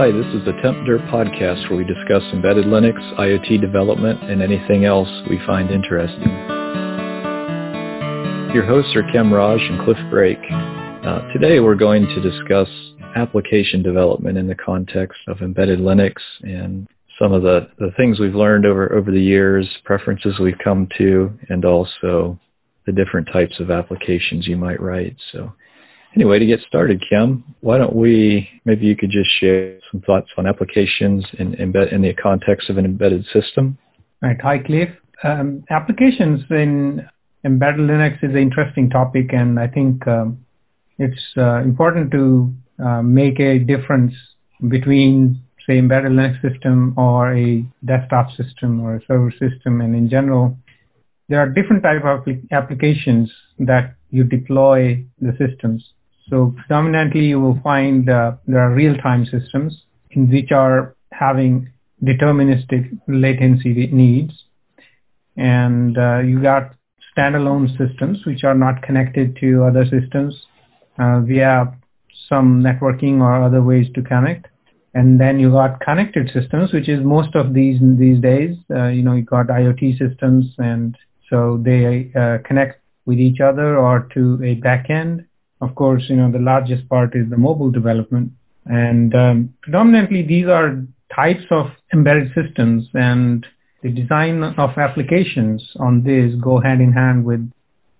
Hi, this is the TMPDIR podcast where we discuss embedded Linux, IoT development, and anything else we find interesting. Your hosts are Khem Raj and Cliff Brake. Uh, today we're going to discuss application development in the context of embedded Linux and some of the, the things we've learned over, over the years, preferences we've come to, and also the different types of applications you might write. So anyway, to get started, Khem, why don't we, maybe you could just share some thoughts on applications in, in the context of an embedded system? Right. Hi, Cliff. Um, applications in embedded Linux is an interesting topic, and I think um, it's uh, important to uh, make a difference between say embedded Linux system or a desktop system or a server system. And in general, there are different type of applications that you deploy the systems. So predominantly you will find uh, there are real-time systems in which are having deterministic latency needs. And uh, you got standalone systems which are not connected to other systems uh, via some networking or other ways to connect and then you got connected systems, which is most of these these days. Uh, you know, you got IoT systems, and so they uh, connect with each other or to a backend. Of course, you know the largest part is the mobile development, and um, predominantly these are types of embedded systems, and the design of applications on this go hand in hand with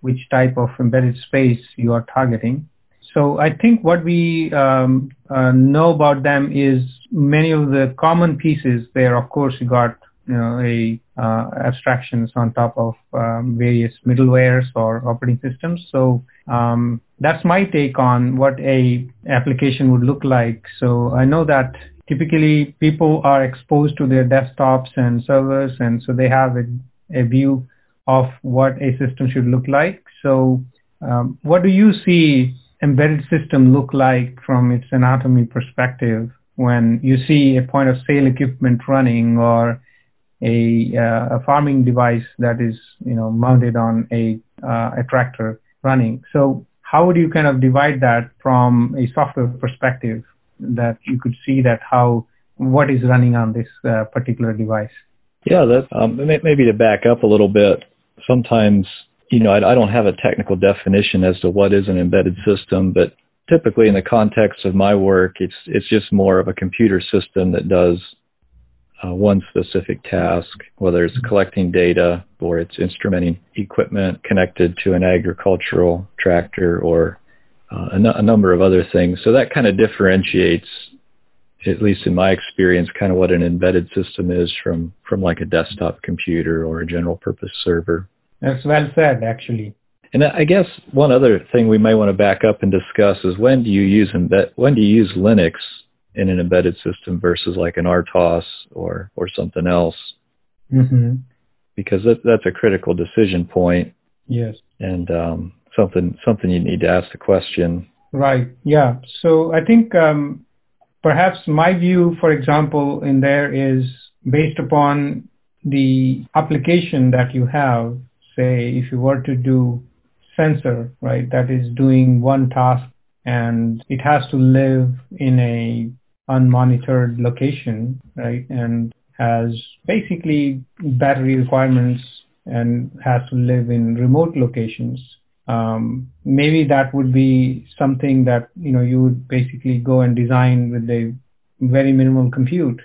which type of embedded space you are targeting. So I think what we um, uh, know about them is many of the common pieces there. Of course, you got you know a uh, abstractions on top of um, various middlewares or operating systems. So um, that's my take on what a application would look like. So I know that typically people are exposed to their desktops and servers, and so they have a, a view of what a system should look like. So um, what do you see embedded system look like from its anatomy perspective when you see a point of sale equipment running or a, uh, a farming device that is you know mounted on a, uh, a tractor running. So how would you kind of divide that from a software perspective that you could see that how what is running on this uh, particular device? Yeah, that um, maybe to back up a little bit. Sometimes you know, I, I don't have a technical definition as to what is an embedded system, but typically in the context of my work, it's it's just more of a computer system that does uh, one specific task, whether it's collecting data or it's instrumenting equipment connected to an agricultural tractor or uh, a, n- a number of other things. So that kind of differentiates, at least in my experience, kind of what an embedded system is from from like a desktop computer or a general purpose server. That's well said, actually. And I guess one other thing we might want to back up and discuss is when do you use embed, when do you use Linux in an embedded system versus like an RTOS or or something else? Mm-hmm. Because that, that's a critical decision point. Yes. And um, something something you need to ask the question. Right. Yeah. So I think um, perhaps my view, for example, in there is based upon the application that you have say if you were to do sensor, right, that is doing one task and it has to live in a unmonitored location, right, and has basically battery requirements and has to live in remote locations. Um, maybe that would be something that you know you would basically go and design with a very minimal compute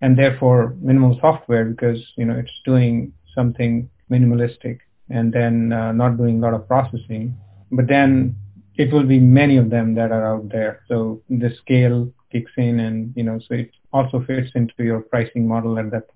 and therefore minimal software because you know it's doing something minimalistic and then uh, not doing a lot of processing. But then it will be many of them that are out there. So the scale kicks in and, you know, so it also fits into your pricing model at that.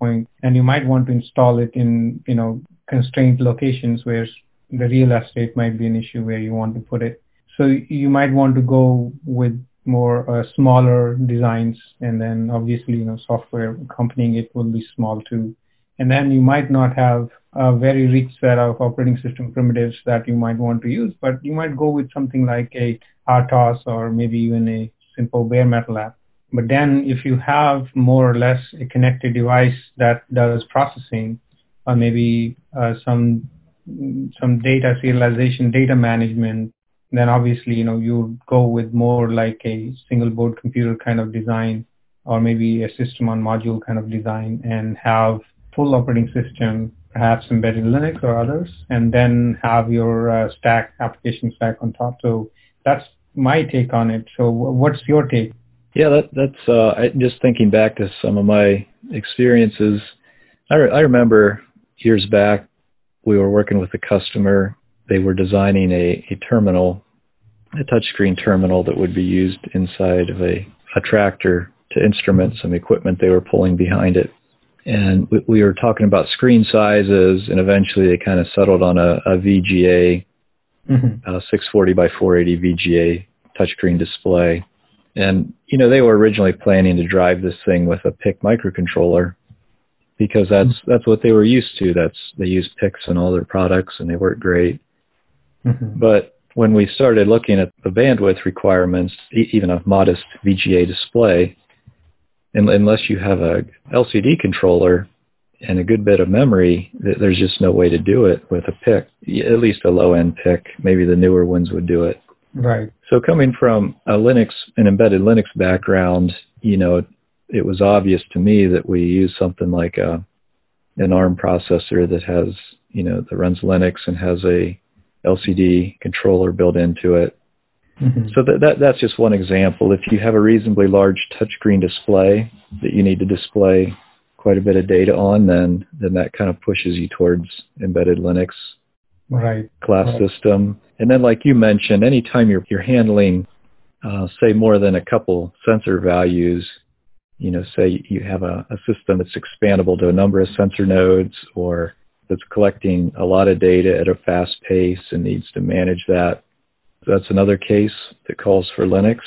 And you might want to install it in, you know, constrained locations where the real estate might be an issue where you want to put it. So you might want to go with more uh, smaller designs and then obviously, you know, software accompanying it will be small too. And then you might not have a very rich set of operating system primitives that you might want to use, but you might go with something like a RTOS or maybe even a simple bare metal app. But then if you have more or less a connected device that does processing or maybe uh, some some data serialization, data management, then obviously, you know, you go with more like a single board computer kind of design or maybe a system on module kind of design and have full operating system, perhaps embedded Linux or others, and then have your uh, stack, application stack on top. So that's my take on it. So what's your take? Yeah, that, that's uh, I, just thinking back to some of my experiences. I, re- I remember years back we were working with a customer. They were designing a, a terminal, a touchscreen terminal that would be used inside of a, a tractor to instrument some equipment they were pulling behind it. And we, we were talking about screen sizes, and eventually they kind of settled on a, a VGA, mm-hmm. a 640 by 480 VGA touchscreen display. And, you know, they were originally planning to drive this thing with a PIC microcontroller because that's, mm-hmm. that's what they were used to. That's, they use PICs in all their products and they work great. Mm-hmm. But when we started looking at the bandwidth requirements, even a modest VGA display, unless you have a LCD controller and a good bit of memory, that there's just no way to do it with a PIC, at least a low-end PIC. Maybe the newer ones would do it. Right. So coming from a Linux, an embedded Linux background, you know, it was obvious to me that we use something like a, an ARM processor that has, you know, that runs Linux and has a LCD controller built into it Mm-hmm. So that, that that's just one example. If you have a reasonably large touchscreen display that you need to display quite a bit of data on, then then that kind of pushes you towards embedded Linux right. class right. system. And then, like you mentioned, anytime you're you're handling, uh, say, more than a couple sensor values, you know, say you have a, a system that's expandable to a number of sensor nodes, or that's collecting a lot of data at a fast pace and needs to manage that that's another case that calls for Linux.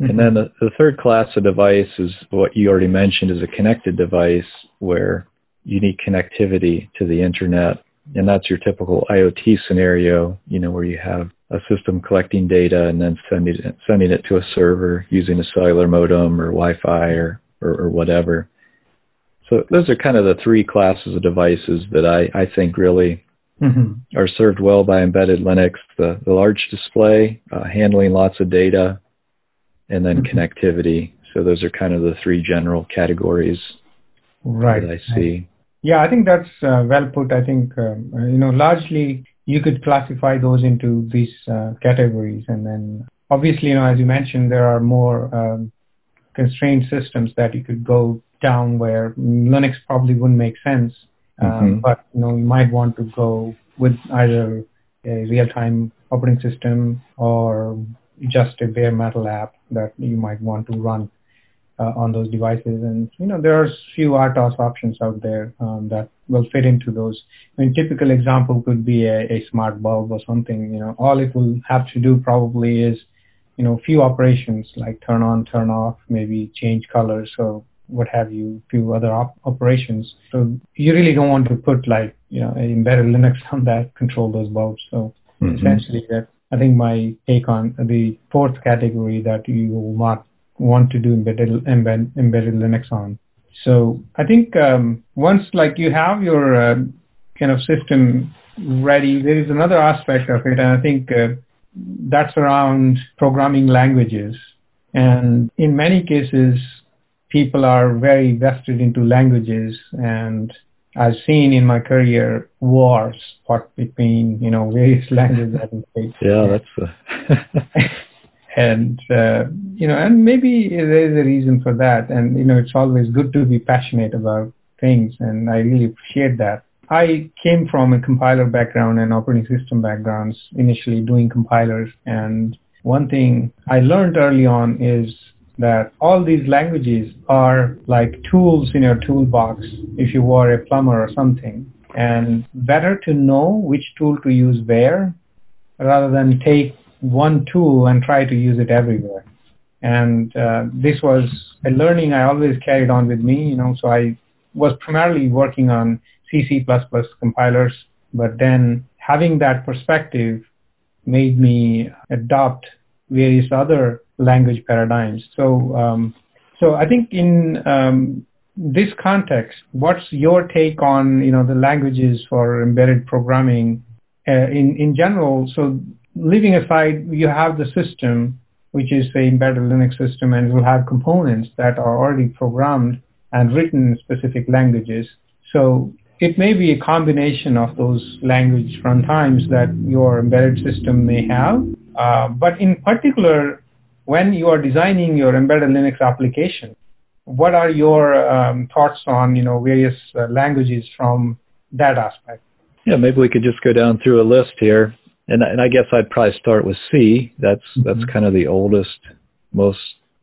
Mm-hmm. And then the, the third class of device is what you already mentioned is a connected device where you need connectivity to the internet. And that's your typical IoT scenario, you know, where you have a system collecting data and then sending it, sending it to a server using a cellular modem or Wi-Fi or, or, or whatever. So those are kind of the three classes of devices that I, I think really mm-hmm. are served well by embedded Linux. The, the large display, uh, handling lots of data, and then mm-hmm. connectivity. So those are kind of the three general categories right. that I see. Yeah, I think that's uh, well put. I think, um, uh, you know, largely you could classify those into these uh, categories. And then obviously, you know, as you mentioned, there are more um, constrained systems that you could go down where Linux probably wouldn't make sense. Um, mm-hmm. but you know you might want to go with either a real-time operating system or just a bare metal app that you might want to run uh, on those devices. And you know there are few RTOS options out there um, that will fit into those. I mean, typical example could be a, a smart bulb or something. You know, all it will have to do probably is you know, a few operations like turn on, turn off, maybe change colors. or what have you, few other op- operations. So you really don't want to put like, you know, embedded Linux on that control those bulbs. So mm-hmm. essentially that I think my take on the fourth category that you not want to do embedded, embed, embedded Linux on. So I think um, once like you have your uh, kind of system ready, there is another aspect of it, and I think uh, that's around programming languages. And in many cases, people are very vested into languages and I've seen in my career wars fought between, you know, various languages and states. Yeah, that's and uh, you know, and maybe there is a reason for that. And you know, it's always good to be passionate about things, and I really appreciate that. I came from a compiler background and operating system backgrounds, initially doing compilers, and one thing I learned early on is that all these languages are like tools in your toolbox if you were a plumber or something. And better to know which tool to use where rather than take one tool and try to use it everywhere. And uh, this was a learning I always carried on with me, you know, so I was primarily working on C, C++ compilers, but then having that perspective made me adopt various other language paradigms. So, um, so I think in um, this context, what's your take on you know the languages for embedded programming uh, in in general? So, leaving aside, you have the system which is the embedded Linux system, and it will have components that are already programmed and written in specific languages. So it may be a combination of those language runtimes that your embedded system may have. Uh, but in particular, when you are designing your embedded Linux application, what are your um, thoughts on you know various uh, languages from that aspect? Yeah, maybe we could just go down through a list here, and and I guess I'd probably start with C. That's mm-hmm. that's kind of the oldest, most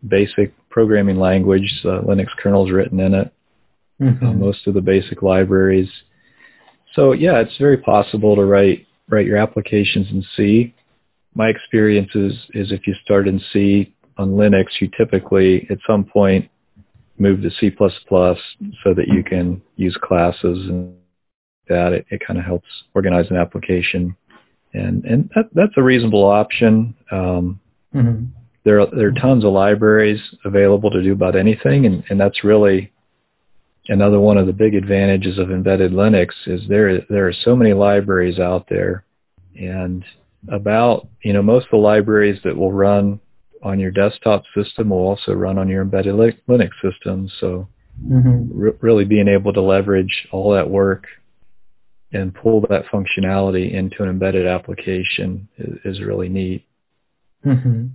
basic programming language. Uh, Linux kernels written in it. Mm-hmm. Uh, most of the basic libraries. So yeah, it's very possible to write write your applications in C. My experience is, is if you start in C on Linux, you typically at some point move to C++ so that you can use classes and that. It, it kind of helps organize an application. And, and that, that's a reasonable option. Um, mm-hmm. there, are, there are tons of libraries available to do about anything, and, and that's really another one of the big advantages of embedded Linux is there there are so many libraries out there and about you know most of the libraries that will run on your desktop system will also run on your embedded Linux system so mm-hmm. really being able to leverage all that work and pull that functionality into an embedded application is, is really neat. Mm-hmm.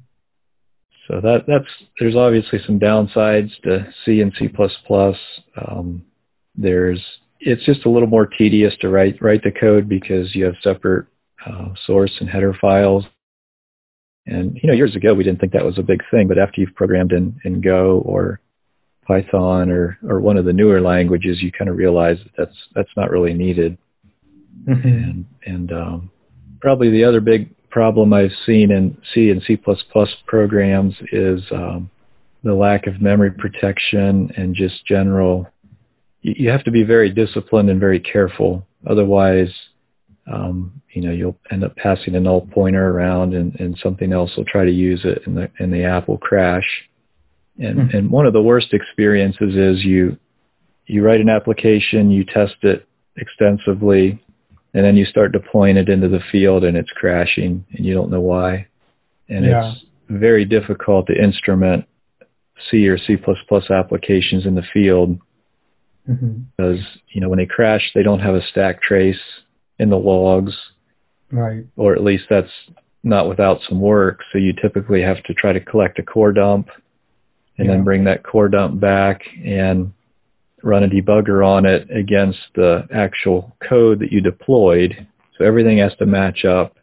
So that that's there's obviously some downsides to C and C++. Um, there's it's just a little more tedious to write write the code because you have separate uh, source and header files. And you know, years ago we didn't think that was a big thing, but after you've programmed in, in Go or Python or, or one of the newer languages, you kind of realize that that's that's not really needed. Mm-hmm. And and um, probably the other big problem I've seen in C and C++ programs is um, the lack of memory protection and just general. You have to be very disciplined and very careful. Otherwise, um, you know, you'll end up passing a null pointer around and, and something else will try to use it and the, and the app will crash. And, mm-hmm. and one of the worst experiences is you, you write an application, you test it extensively, and then you start deploying it into the field and it's crashing and you don't know why. And yeah. it's very difficult to instrument C or C++ applications in the field mm-hmm. because, you know, when they crash, they don't have a stack trace in the logs. Right. Or at least that's not without some work. So you typically have to try to collect a core dump and yeah. then bring that core dump back and run a debugger on it against the actual code that you deployed. So everything has to match up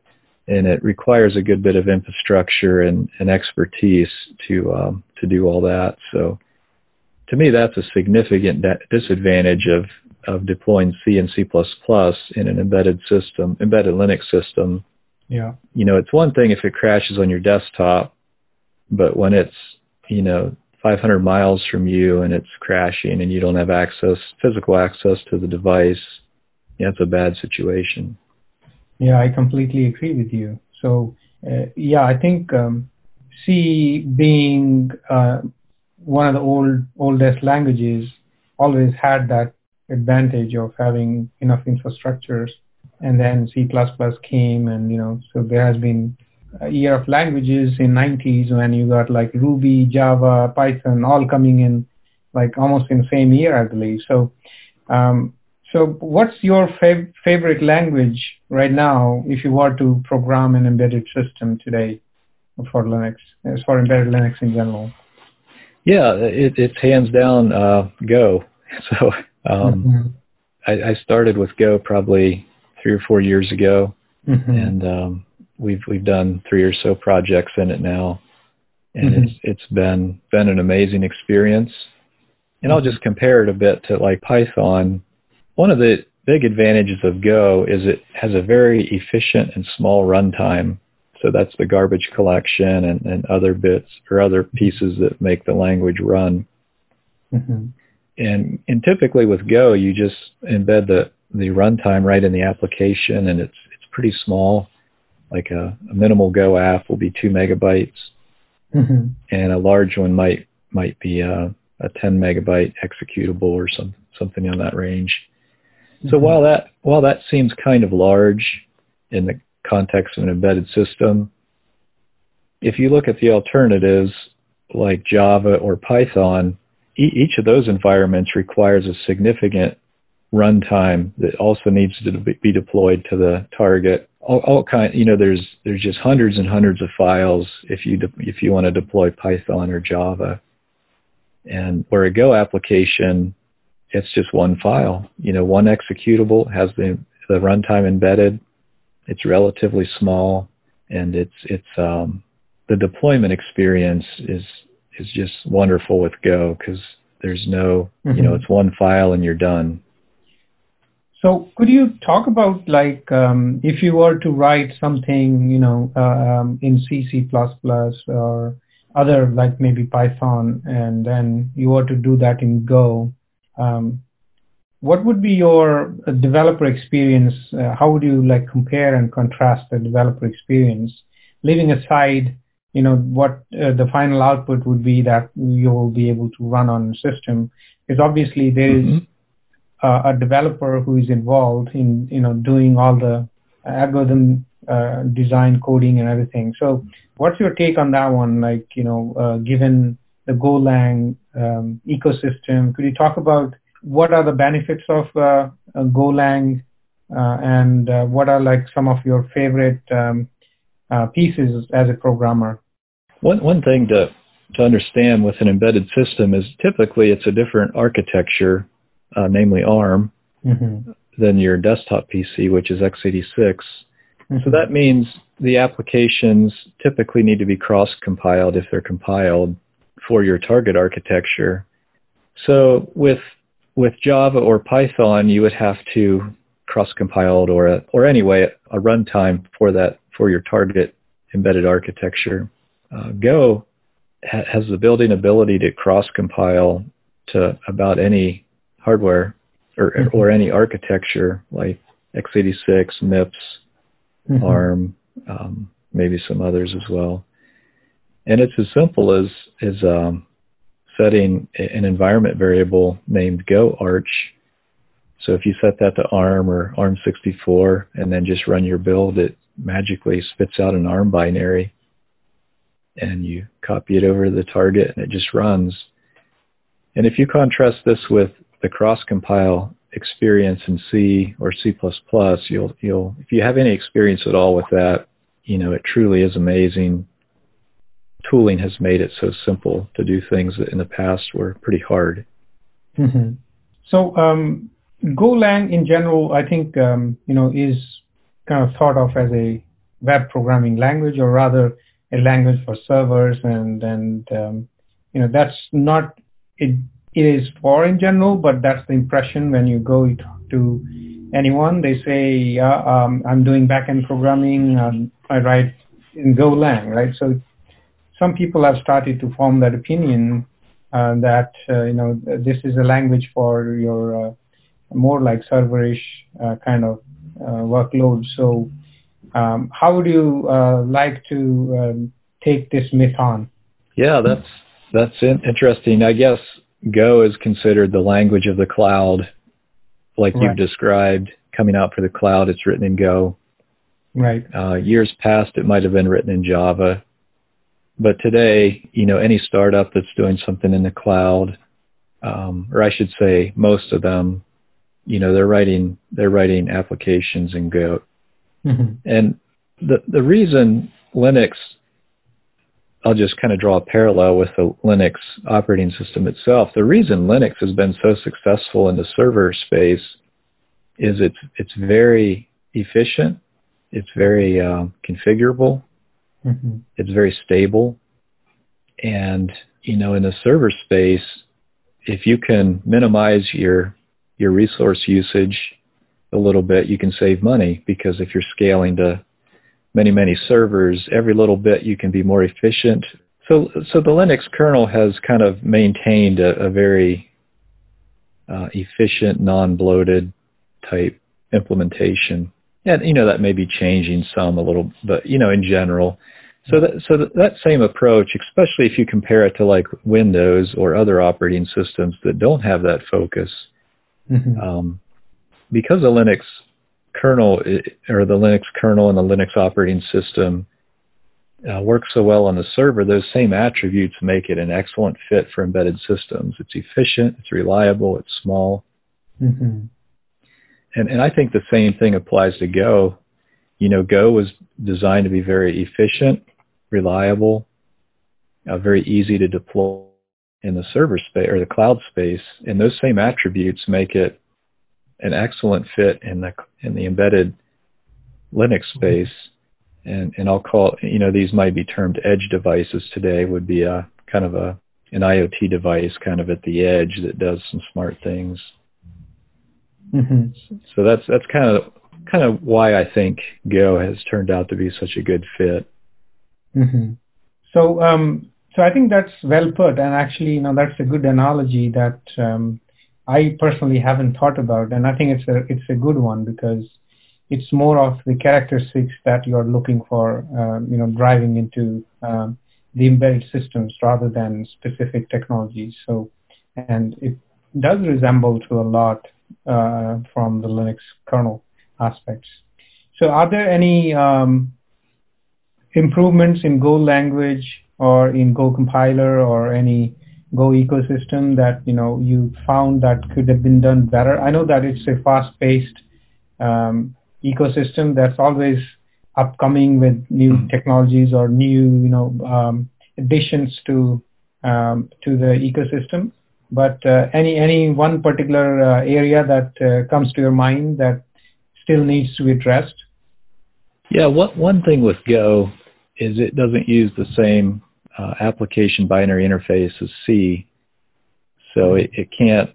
and it requires a good bit of infrastructure and, and expertise to um, to do all that. So to me, that's a significant disadvantage of, of deploying C and C++ in an embedded system, embedded Linux system. Yeah. You know, it's one thing if it crashes on your desktop, but when it's, you know, 500 miles from you and it's crashing and you don't have access, physical access to the device, yeah, it's a bad situation. Yeah, I completely agree with you. So, uh, yeah, I think um, C being uh, one of the old oldest languages always had that advantage of having enough infrastructures. And then C++ came, and you know, so there has been a year of languages in 90s when you got like Ruby, Java, Python all coming in like almost in the same year, I believe. So, um, so what's your fav- favorite language right now if you were to program an embedded system today for Linux, for embedded Linux in general? Yeah, it, it's hands down uh, Go. So um, mm-hmm. I, I started with Go probably three or four years ago, mm-hmm. and um, we've we've done three or so projects in it now, and mm-hmm. it's it's been been an amazing experience. And I'll just compare it a bit to like Python. One of the big advantages of Go is it has a very efficient and small runtime. So that's the garbage collection and, and other bits or other pieces that make the language run. Mm-hmm. And and typically with Go, you just embed the the runtime right in the application, and it's it's pretty small like a, a minimal Go app will be two megabytes, mm-hmm. and a large one might might be a, a 10 megabyte executable or some something on that range. Mm-hmm. So while that while that seems kind of large in the context of an embedded system, if you look at the alternatives like Java or Python, each of those environments requires a significant runtime that also needs to be deployed to the target. All, all kind, you know, there's there's just hundreds and hundreds of files if you de- if you want to deploy Python or Java, and where a Go application, it's just one file. You know, one executable has the the runtime embedded. It's relatively small, and it's it's um, the deployment experience is is just wonderful with Go because there's no, mm-hmm. you know, mm-hmm. it's one file and you're done. So could you talk about like um, if you were to write something, you know, um, in C, C++ or other like maybe Python, and then you were to do that in Go, um, what would be your uh, developer experience? Uh, how would you like compare and contrast the developer experience, leaving aside you know what uh, the final output would be that you will be able to run on the system. Because obviously there is mm-hmm. uh, a developer who is involved in you know doing all the algorithm uh, design coding and everything. So what's your take on that one? Like you know uh, given the golang um, ecosystem could you talk about what are the benefits of uh, golang uh, and what are like some of your favorite um, pieces as a programmer one one thing to to understand with an embedded system is typically it's a different architecture, uh, namely ARM, mm-hmm. than your desktop PC, which is x86. Mm-hmm. So that means the applications typically need to be cross-compiled if they're compiled for your target architecture. So with with Java or Python, you would have to cross-compiled or a, or anyway a runtime for that for your target embedded architecture uh, Go ha- has the built-in ability to cross-compile to about any hardware or, mm-hmm. or any architecture like x86, MIPS, mm-hmm. ARM, um, maybe some others as well. And it's as simple as, um, setting an environment variable named GOARCH. So if you set that to ARM or ARM64 and then just run your build, it magically spits out an ARM binary and you copy it over to the target and it just runs. And if you contrast this with the cross-compile experience in C or C++, you'll, you'll, if you have any experience at all with that, you know, it truly is amazing. Tooling has made it so simple to do things that in the past were pretty hard. Mm-hmm. So um, Golang in general, I think, um, you know, is kind of thought of as a web programming language or rather a language for servers and and um, you know that's not it it is for in general but that's the impression when you go to anyone. They say yeah um, i'm doing backend programming um, i write in golang right? So some people have started to form that opinion uh, that uh, you know this is a language for your uh, more like serverish uh, kind of uh, workload. So um, how would you uh, like to um, take this myth on? Yeah, that's that's interesting. I guess Go is considered the language of the cloud, like right. you've described. Coming out for the cloud, it's written in Go. Right. Uh, years past, it might have been written in Java, but today, you know, any startup that's doing something in the cloud, um, or I should say, most of them, you know, they're writing they're writing applications in Go. Mm-hmm. And the the reason Linux, I'll just kind of draw a parallel with the Linux operating system itself. The reason Linux has been so successful in the server space is it's it's very efficient, it's very uh, configurable, mm-hmm. it's very stable, and you know in the server space, if you can minimize your your resource usage a little bit, you can save money because if you're scaling to many, many servers, every little bit you can be more efficient. So, so the Linux kernel has kind of maintained a, a very uh, efficient, non-bloated type implementation. And, you know, that may be changing some a little, but, you know, in general. So that, so that, same approach, especially if you compare it to like Windows or other operating systems that don't have that focus, mm-hmm. um, because the Linux kernel or the Linux kernel and the Linux operating system uh, works so well on the server, those same attributes make it an excellent fit for embedded systems. It's efficient, it's reliable, it's small. Mm-hmm. And, and I think the same thing applies to Go. You know, Go was designed to be very efficient, reliable, uh, very easy to deploy in the server space or the cloud space. And those same attributes make it an excellent fit in the in the embedded Linux space and and I'll call you know these might be termed edge devices today would be a kind of a an IoT device kind of at the edge that does some smart things. Mm-hmm. So that's that's kind of kind of why I think Go has turned out to be such a good fit. Mm-hmm. So um, so I think that's well put, and actually you know that's a good analogy that um, I personally haven't thought about, and I think it's a it's a good one because it's more of the characteristics that you're looking for, um, you know, driving into um, the embedded systems rather than specific technologies. So, and it does resemble to a lot uh, from the Linux kernel aspects. So, are there any um, improvements in Go language or in Go compiler or any Go ecosystem that you know you found that could have been done better? I know that it's a fast-paced um, ecosystem that's always upcoming with new technologies or new you know um, additions to um, to the ecosystem. But uh, any any one particular uh, area that uh, comes to your mind that still needs to be addressed? Yeah, what one thing with Go is it doesn't use the same uh, application binary interface as C, so it, it can't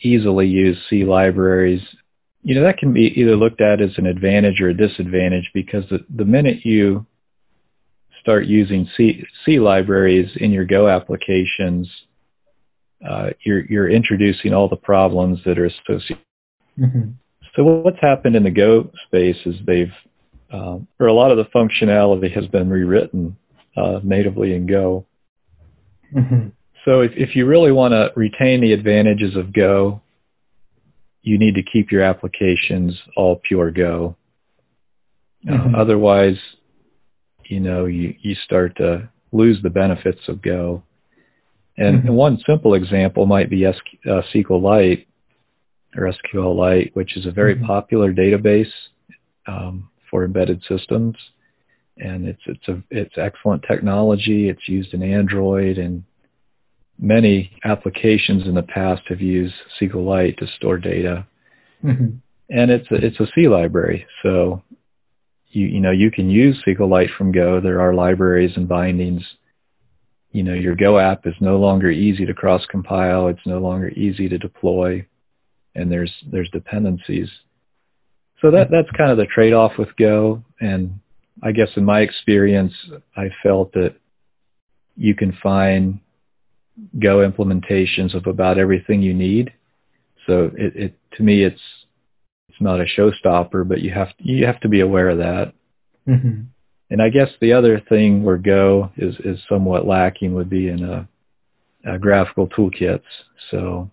easily use C libraries you know, that can be either looked at as an advantage or a disadvantage because the, the minute you start using C, C libraries in your Go applications, uh, you're, you're introducing all the problems that are associated. Mm-hmm. So what's happened in the Go space is they've, uh, or a lot of the functionality has been rewritten uh, natively in Go. Mm-hmm. So if, if you really want to retain the advantages of Go, you need to keep your applications all pure Go. Uh, mm-hmm. Uh, otherwise, you know, you, you start to lose the benefits of Go. And, mm-hmm. and one simple example might be S, uh, SQLite or SQLite, which is a very mm-hmm. popular database um, for embedded systems. And it's it's a it's excellent technology. It's used in Android and many applications in the past have used SQLite to store data. Mm-hmm. And it's a, it's a C library. So you, you know, you can use SQLite from Go. There are libraries and bindings. You know, your Go app is no longer easy to cross compile. It's no longer easy to deploy and there's, there's dependencies. So that, that's kind of the trade-off with Go. And I guess in my experience, I felt that you can find Go implementations of about everything you need. So it, it to me it's it's not a showstopper, but you have you have to be aware of that. Mm-hmm. And I guess the other thing where Go is is somewhat lacking would be in a, a graphical toolkits. So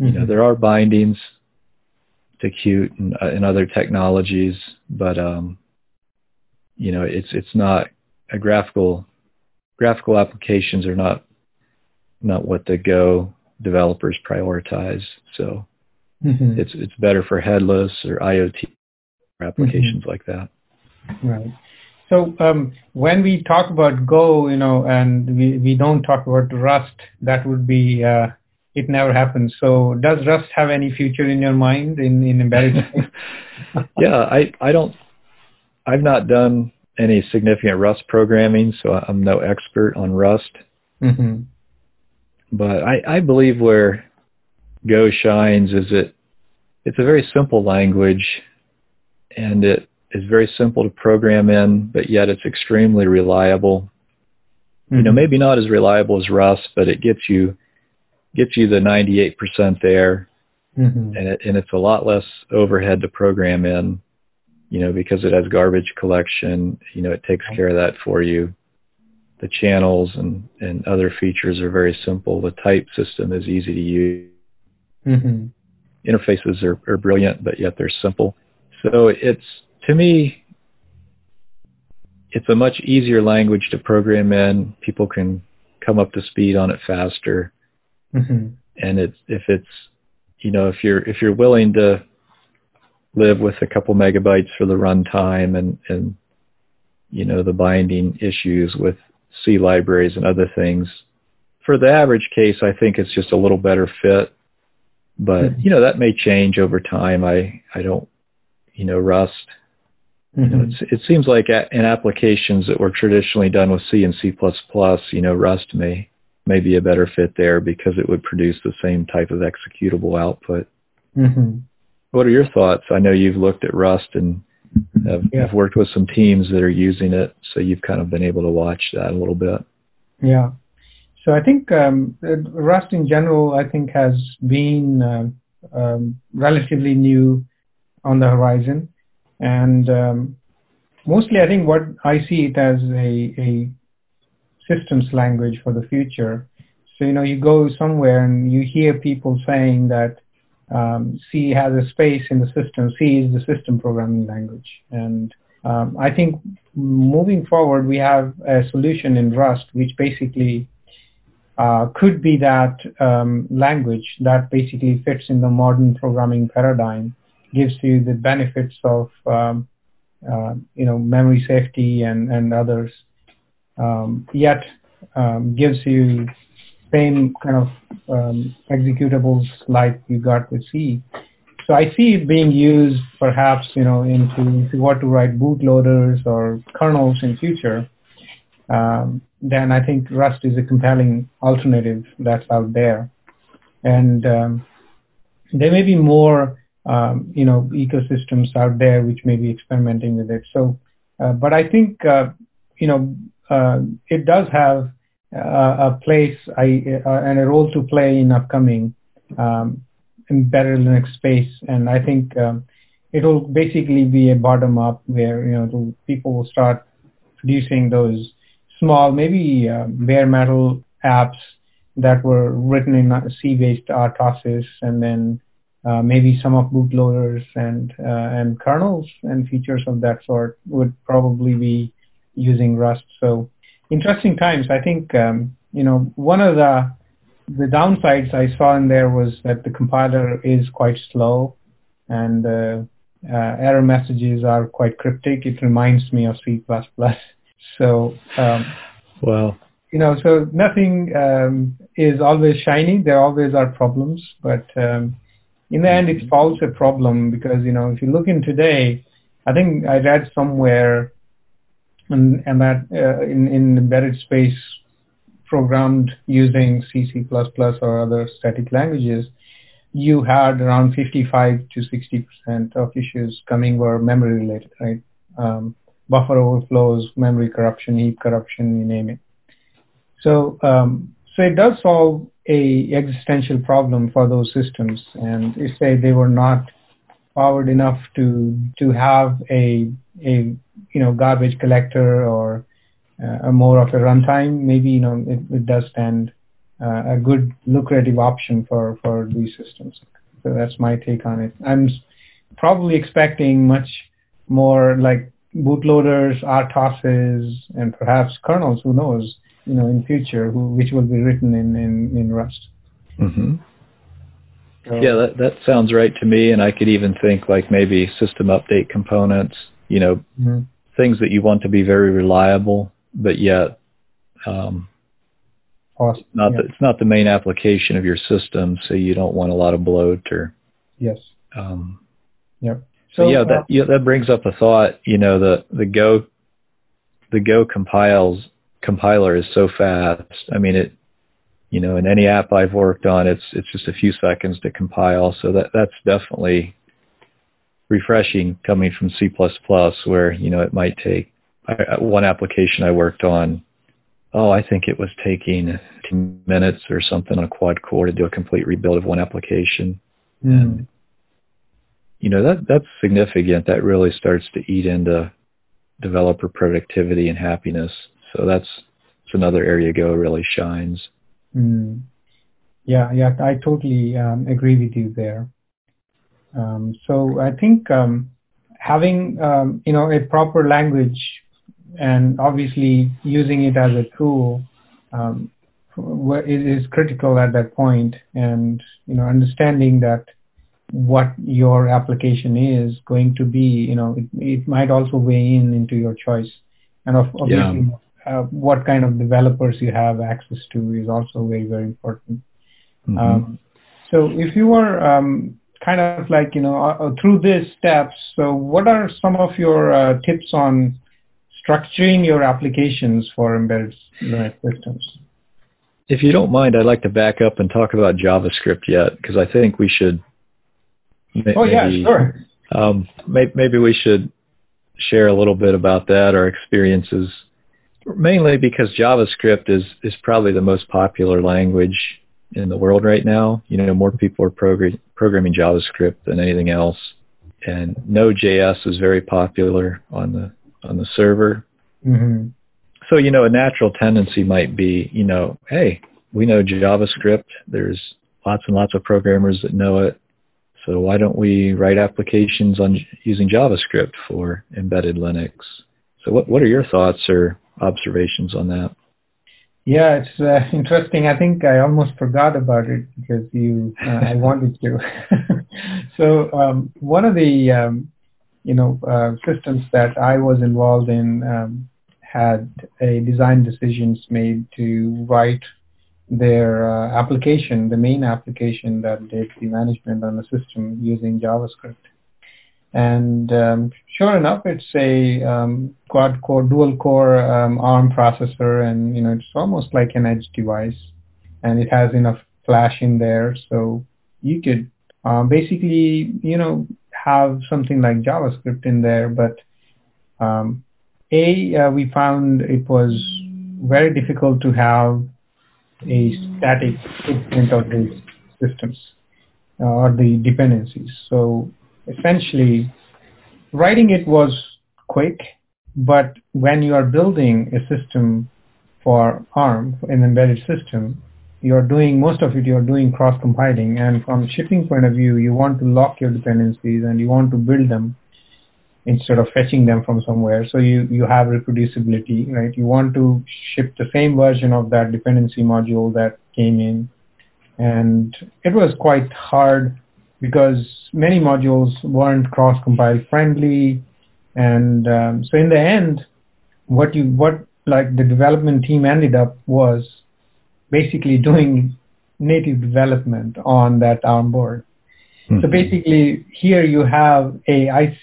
mm-hmm. you know mm-hmm. there are bindings to Qt and, uh, and other technologies, but um, you know it's it's not a graphical graphical applications are not not what the Go developers prioritize. So mm-hmm. it's it's better for headless or IoT applications mm-hmm. like that. Right. So um, when we talk about Go, you know, and we, we don't talk about Rust, that would be uh, it never happens. So does Rust have any future in your mind in in embedded? yeah, I I don't. I've not done any significant Rust programming, so I'm no expert on Rust. Mm-hmm. But I, I believe where Go shines is it it's a very simple language and it is very simple to program in, but yet it's extremely reliable. Mm-hmm. You know, mm-hmm. maybe not as reliable as Rust, but it gets you gets you the 98% there, mm-hmm. and it, and it's a lot less overhead to program in. You know, because it has garbage collection. You know, it takes care of that for you the channels and, and other features are very simple. The type system is easy to use. Mm-hmm. Interfaces are, are brilliant, but yet they're simple. So it's, to me, it's a much easier language to program in. People can come up to speed on it faster. Mm-hmm. And it's if it's you know if you're if you're willing to live with a couple megabytes for the runtime and and you know the binding issues with C libraries and other things. For the average case, I think it's just a little better fit, but mm-hmm. you know that may change over time. I I don't you know Rust. Mm-hmm. You know, it seems like in applications that were traditionally done with C and C++, you know, Rust may may be a better fit there because it would produce the same type of executable output. Mm-hmm. What are your thoughts? I know you've looked at Rust and have, yeah. have worked with some teams that are using it, so you've kind of been able to watch that a little bit. Yeah. So I think um, Rust in general, I think, has been uh, um, relatively new on the horizon, and um, mostly I think what I see it as a, a systems language for the future. So you know, you go somewhere and you hear people saying that um, C has a space in the system. C is the system programming language. And um, I think moving forward, we have a solution in Rust, which basically uh, could be that um, language that basically fits in the modern programming paradigm, gives you the benefits of um, uh, you know memory safety and and others, um, yet um, gives you same kind of um, executables like you got with C. So I see it being used perhaps, you know, into if you want to write bootloaders or kernels in future, um, then I think Rust is a compelling alternative that's out there. And um, there may be more, um, you know, ecosystems out there which may be experimenting with it. So, uh, but I think, uh, you know, uh, it does have a place I, uh, and a role to play in upcoming um, embedded Linux space. And I think um, it will basically be a bottom up where you know people will start producing those small, maybe uh, bare metal apps that were written in C-based RTOSes, and then uh, maybe some of bootloaders and uh, and kernels and features of that sort would probably be using Rust. So interesting times. I think um, you know one of the the downsides I saw in there was that the compiler is quite slow, and uh, uh, error messages are quite cryptic. It reminds me of C++. So, um, well, you know, so nothing um, is always shiny. There always are problems, but um, in the end, it mm-hmm. solves a problem because you know if you look in today, I think I read somewhere and, and that uh, in, in embedded space programmed using C, C++ or other static languages, you had around 55 to 60% of issues coming were memory related, right? Um, buffer overflows, memory corruption, heap corruption, you name it. So, um, so it does solve a existential problem for those systems. And if say they were not powered enough to to have a a you know garbage collector or uh, a more of a runtime, maybe you know it, it does stand uh, a good lucrative option for for these systems. So that's my take on it. I'm probably expecting much more like bootloaders, RTOSes, and perhaps kernels. Who knows? You know, in future, who, which will be written in in, in Rust. Mm-hmm. So, yeah, that that sounds right to me. And I could even think like maybe system update components. You know, mm-hmm. Things that you want to be very reliable, but yet um, awesome. not yeah. the, it's not the main application of your system, so you don't want a lot of bloat or yes. Um, yep. So, so yeah, uh, that yeah, that brings up a thought. You know, the the Go the Go compiles compiler is so fast. I mean, it you know, in any app I've worked on, it's it's just a few seconds to compile. So that that's definitely refreshing coming from C++, where you know it might take I, one application I worked on. Oh, I think it was taking 10 minutes or something on a quad core to do a complete rebuild of one application. Mm. And, you know that that's significant. That really starts to eat into developer productivity and happiness. So that's it's another area Go really shines. Mm. Yeah, yeah, I totally um, agree with you there. Um, so I think um, having um, you know a proper language and obviously using it as a tool um, is critical at that point, and you know understanding that what your application is going to be, you know, it, it might also weigh in into your choice, and of, obviously yeah. uh, what kind of developers you have access to is also very very important. Mm-hmm. Um, so if you are um, kind of like you know uh, through these steps, so what are some of your uh, tips on structuring your applications for embedded Linux systems? If you don't mind, I'd like to back up and talk about JavaScript yet, because I think we should. Maybe, oh yeah, sure. Um, maybe, maybe we should share a little bit about that, our experiences, mainly because JavaScript is is probably the most popular language in the world right now. You know, more people are progr- programming JavaScript than anything else, and Node.js is very popular on the on the server. Mm-hmm. So, you know, a natural tendency might be, you know, hey, we know JavaScript. There's lots and lots of programmers that know it. So why don't we write applications on using JavaScript for embedded Linux? So what, what are your thoughts or observations on that? Yeah, it's uh, interesting. I think I almost forgot about it because you, uh, I wanted to. so um, one of the, um, you know, uh, systems that I was involved in um, had a design decisions made to write their uh, application, the main application that did the management on the system using JavaScript. And um, sure enough, it's a um, quad core, dual core um, ARM processor, and you know it's almost like an edge device, and it has enough flash in there, so you could uh, basically you know have something like JavaScript in there, but um, a, uh, we found it was very difficult to have a static footprint of these systems uh, or the dependencies. So essentially, writing it was quick, but when you are building a system for ARM, an embedded system, you're doing most of it, you're doing cross-compiling. And from shipping point of view, you want to lock your dependencies and you want to build them instead of fetching them from somewhere. So you, you have reproducibility, right? You want to ship the same version of that dependency module that came in. And it was quite hard because many modules weren't cross-compile friendly. And um, so in the end, what you, what like the development team ended up was basically doing native development on that ARM board. Mm-hmm. So basically here you have a I,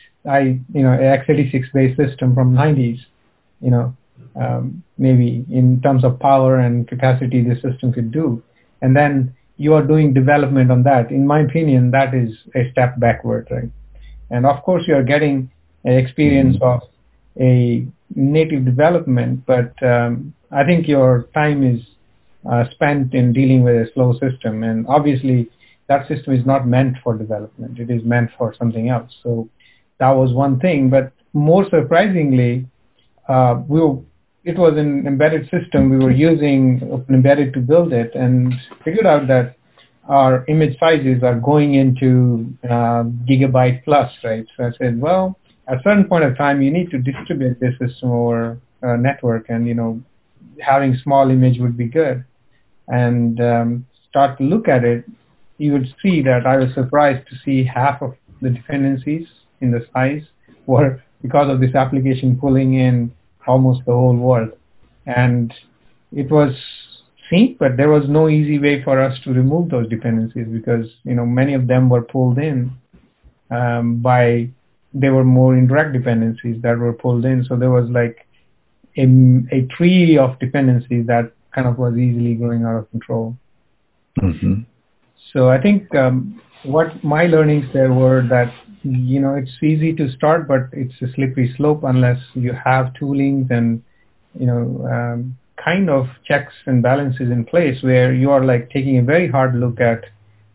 you know, x86 based system from 90s, you know, um, maybe in terms of power and capacity the system could do. And then you are doing development on that. In my opinion, that is a step backward, right? And of course, you are getting an experience mm-hmm. of a native development, but um, I think your time is uh, spent in dealing with a slow system. And obviously, that system is not meant for development. It is meant for something else. So that was one thing. But more surprisingly, uh, we were, it was an embedded system. We were using embedded to build it and figured out that our image sizes are going into uh, gigabyte plus, right? So I said, well, at a certain point of time, you need to distribute this system over a network, and you know, having small image would be good. And um, start to look at it, you would see that I was surprised to see half of the dependencies in the size were because of this application pulling in almost the whole world. And it was seen, but there was no easy way for us to remove those dependencies because, you know, many of them were pulled in um, by, they were more indirect dependencies that were pulled in. So there was like a, a tree of dependencies that kind of was easily going out of control. Mm-hmm. So I think um, what my learnings there were that you know it's easy to start but it's a slippery slope unless you have toolings and you know um, kind of checks and balances in place where you are like taking a very hard look at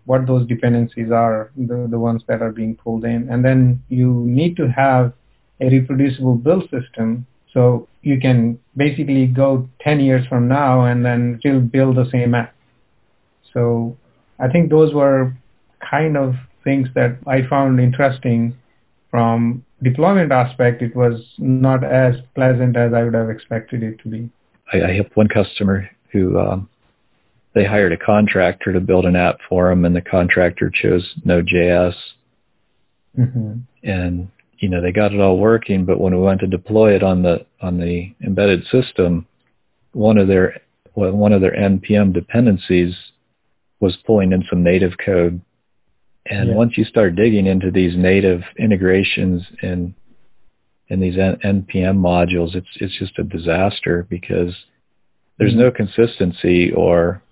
what those dependencies are the, the ones that are being pulled in. And then you need to have a reproducible build system. So you can basically go 10 years from now and then still build the same app. So i think those were kind of things that I found interesting from deployment aspect, it was not as pleasant as I would have expected it to be. I, I have one customer who um, they hired a contractor to build an app for them, and the contractor chose Node.js. Mm-hmm. And you know they got it all working, but when we went to deploy it on the on the embedded system, one of their well, one of their npm dependencies was pulling in some native code. And yeah. once you start digging into these native integrations and in these npm modules, it's it's just a disaster because there's mm-hmm. no consistency or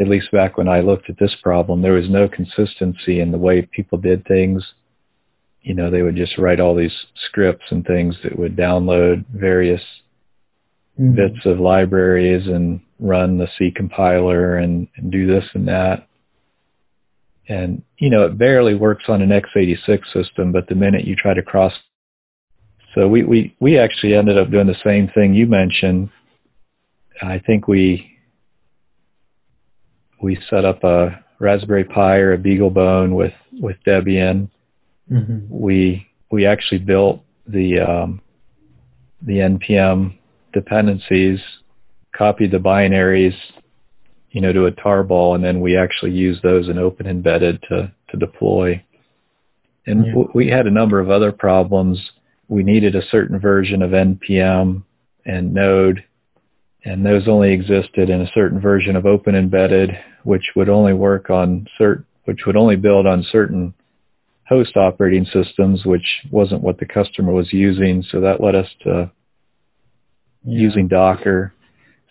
at least back when I looked at this problem, there was no consistency in the way people did things. You know, they would just write all these scripts and things that would download various mm-hmm. bits of libraries and run the C compiler and, and do this and that. And, you know, it barely works on an x86 system, but the minute you try to cross, so we, we, we actually ended up doing the same thing you mentioned. I think we, we set up a Raspberry Pi or a BeagleBone with, with Debian. Mm-hmm. We, we actually built the, um, the NPM dependencies, copied the binaries, you know, to a tarball, and then we actually use those in Open Embedded to, to deploy. And yeah. w- we had a number of other problems. We needed a certain version of NPM and Node, and those only existed in a certain version of Open Embedded, which would only work on cert, which would only build on certain host operating systems, which wasn't what the customer was using. So that led us to yeah. using Docker.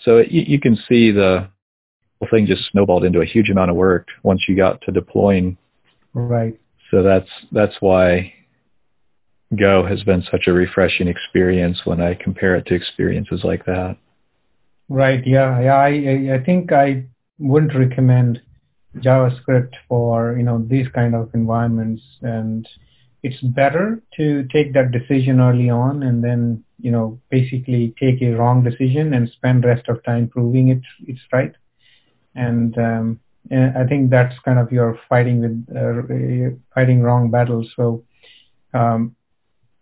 So it, you, you can see the thing just snowballed into a huge amount of work once you got to deploying. Right. So that's that's why Go has been such a refreshing experience when I compare it to experiences like that. Right. Yeah. Yeah. I I think I wouldn't recommend JavaScript for you know these kind of environments, and it's better to take that decision early on and then you know basically take a wrong decision and spend rest of time proving it it's right and um, I think that's kind of your fighting with uh, fighting wrong battles. So um,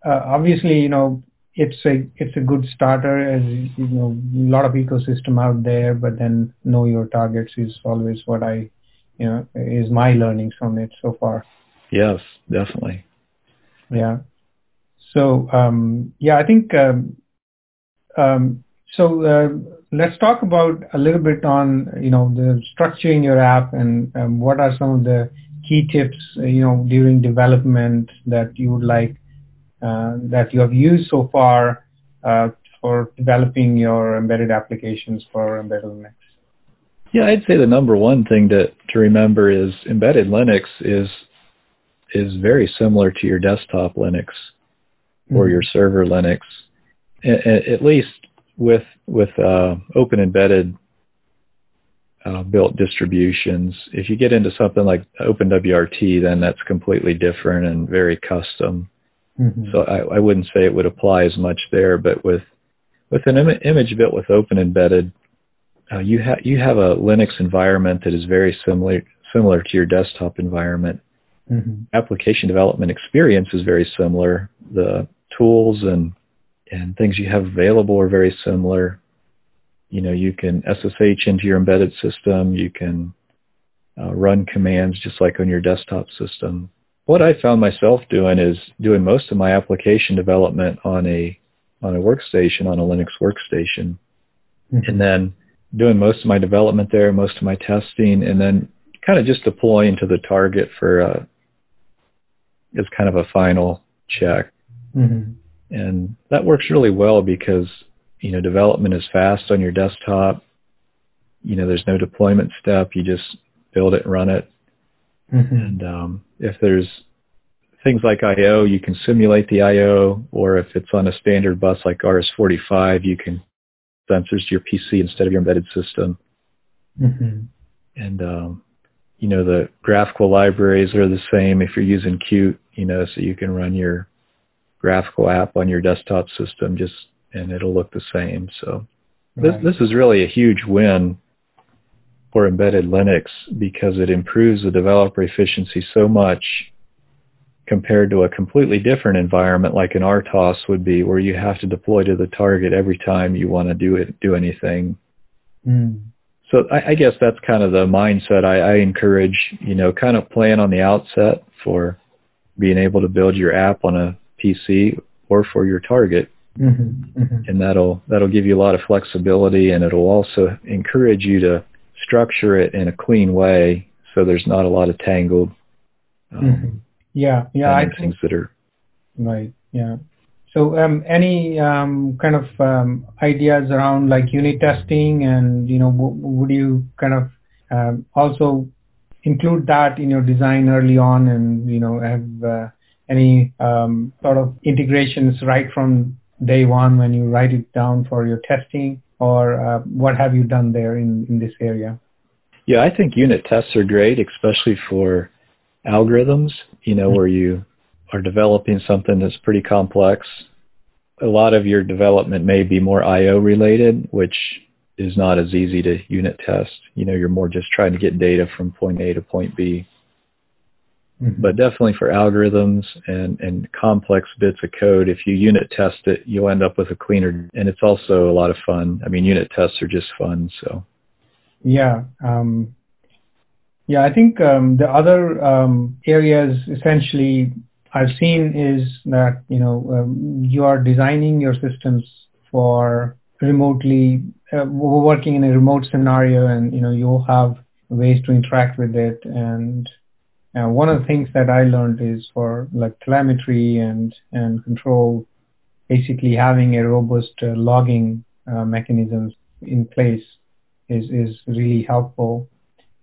uh, obviously, you know, it's a it's a good starter as you know a lot of ecosystem out there, but then know your targets is always what I you know is my learnings from it so far. Yes, definitely. Yeah. So um, yeah, I think um, um, so. Uh, let's talk about a little bit on you know the structuring your app and um, what are some of the key tips uh, you know during development that you would like uh, that you have used so far uh, for developing your embedded applications for embedded Linux. Yeah, I'd say the number one thing to to remember is embedded Linux is is very similar to your desktop Linux or mm-hmm. your server Linux, at least with with uh, open embedded uh, built distributions. If you get into something like OpenWRT, then that's completely different and very custom. Mm-hmm. So I, I, wouldn't say it would apply as much there, but with with an Im- image built with open embedded, uh, you have you have a Linux environment that is very similar similar to your desktop environment. Mm-hmm. Application development experience is very similar. The tools and and things you have available are very similar. You know, you can SSH into your embedded system. You can uh, run commands just like on your desktop system. What I found myself doing is doing most of my application development on a on a workstation, on a Linux workstation, mm-hmm. and then doing most of my development there, most of my testing, and then kind of just deploying to the target for uh, as kind of a final check. Mm-hmm. And that works really well because, you know, development is fast on your desktop. You know, there's no deployment step. You just build it and run it. Mm-hmm. And um, if there's things like I/O, you can simulate the I/O, or if it's on a standard bus like RS-45, you can sensors to your PC instead of your embedded system. Mm-hmm. And um, you know the graphical libraries are the same if you're using Qt, you know, so you can run your graphical app on your desktop system just and it'll look the same. So right. this this is really a huge win for embedded Linux because it improves the developer efficiency so much compared to a completely different environment like an RTOS would be where you have to deploy to the target every time you want to do it, do anything. Mm. So I, I, guess that's kind of the mindset I, I encourage, you know, kind of plan on the outset for being able to build your app on a PC or for your target. Mm-hmm, mm-hmm. And that'll, that'll give you a lot of flexibility and it'll also encourage you to structure it in a clean way so there's not a lot of tangled um, mm-hmm. yeah yeah I think, that are right yeah so um, any um, kind of um, ideas around like unit testing and you know w- would you kind of um, also include that in your design early on and you know have uh, any um, sort of integrations right from day one when you write it down for your testing or uh, what have you done there in, in this area? Yeah, I think unit tests are great, especially for algorithms, you know, where you are developing something that's pretty complex. A lot of your development may be more I.O. related, which is not as easy to unit test. You know, you're more just trying to get data from point A to point B. Mm-hmm. But definitely for algorithms and, and complex bits of code, if you unit test it, you'll end up with a cleaner, and it's also a lot of fun. I mean, unit tests are just fun, so. Yeah. Um, yeah, I think um, the other um, areas essentially I've seen is that, you know, um, you are designing your systems for remotely, uh, working in a remote scenario and, you know, you'll have ways to interact with it and uh, one of the things that I learned is for like telemetry and, and control, basically having a robust uh, logging uh, mechanisms in place is, is really helpful.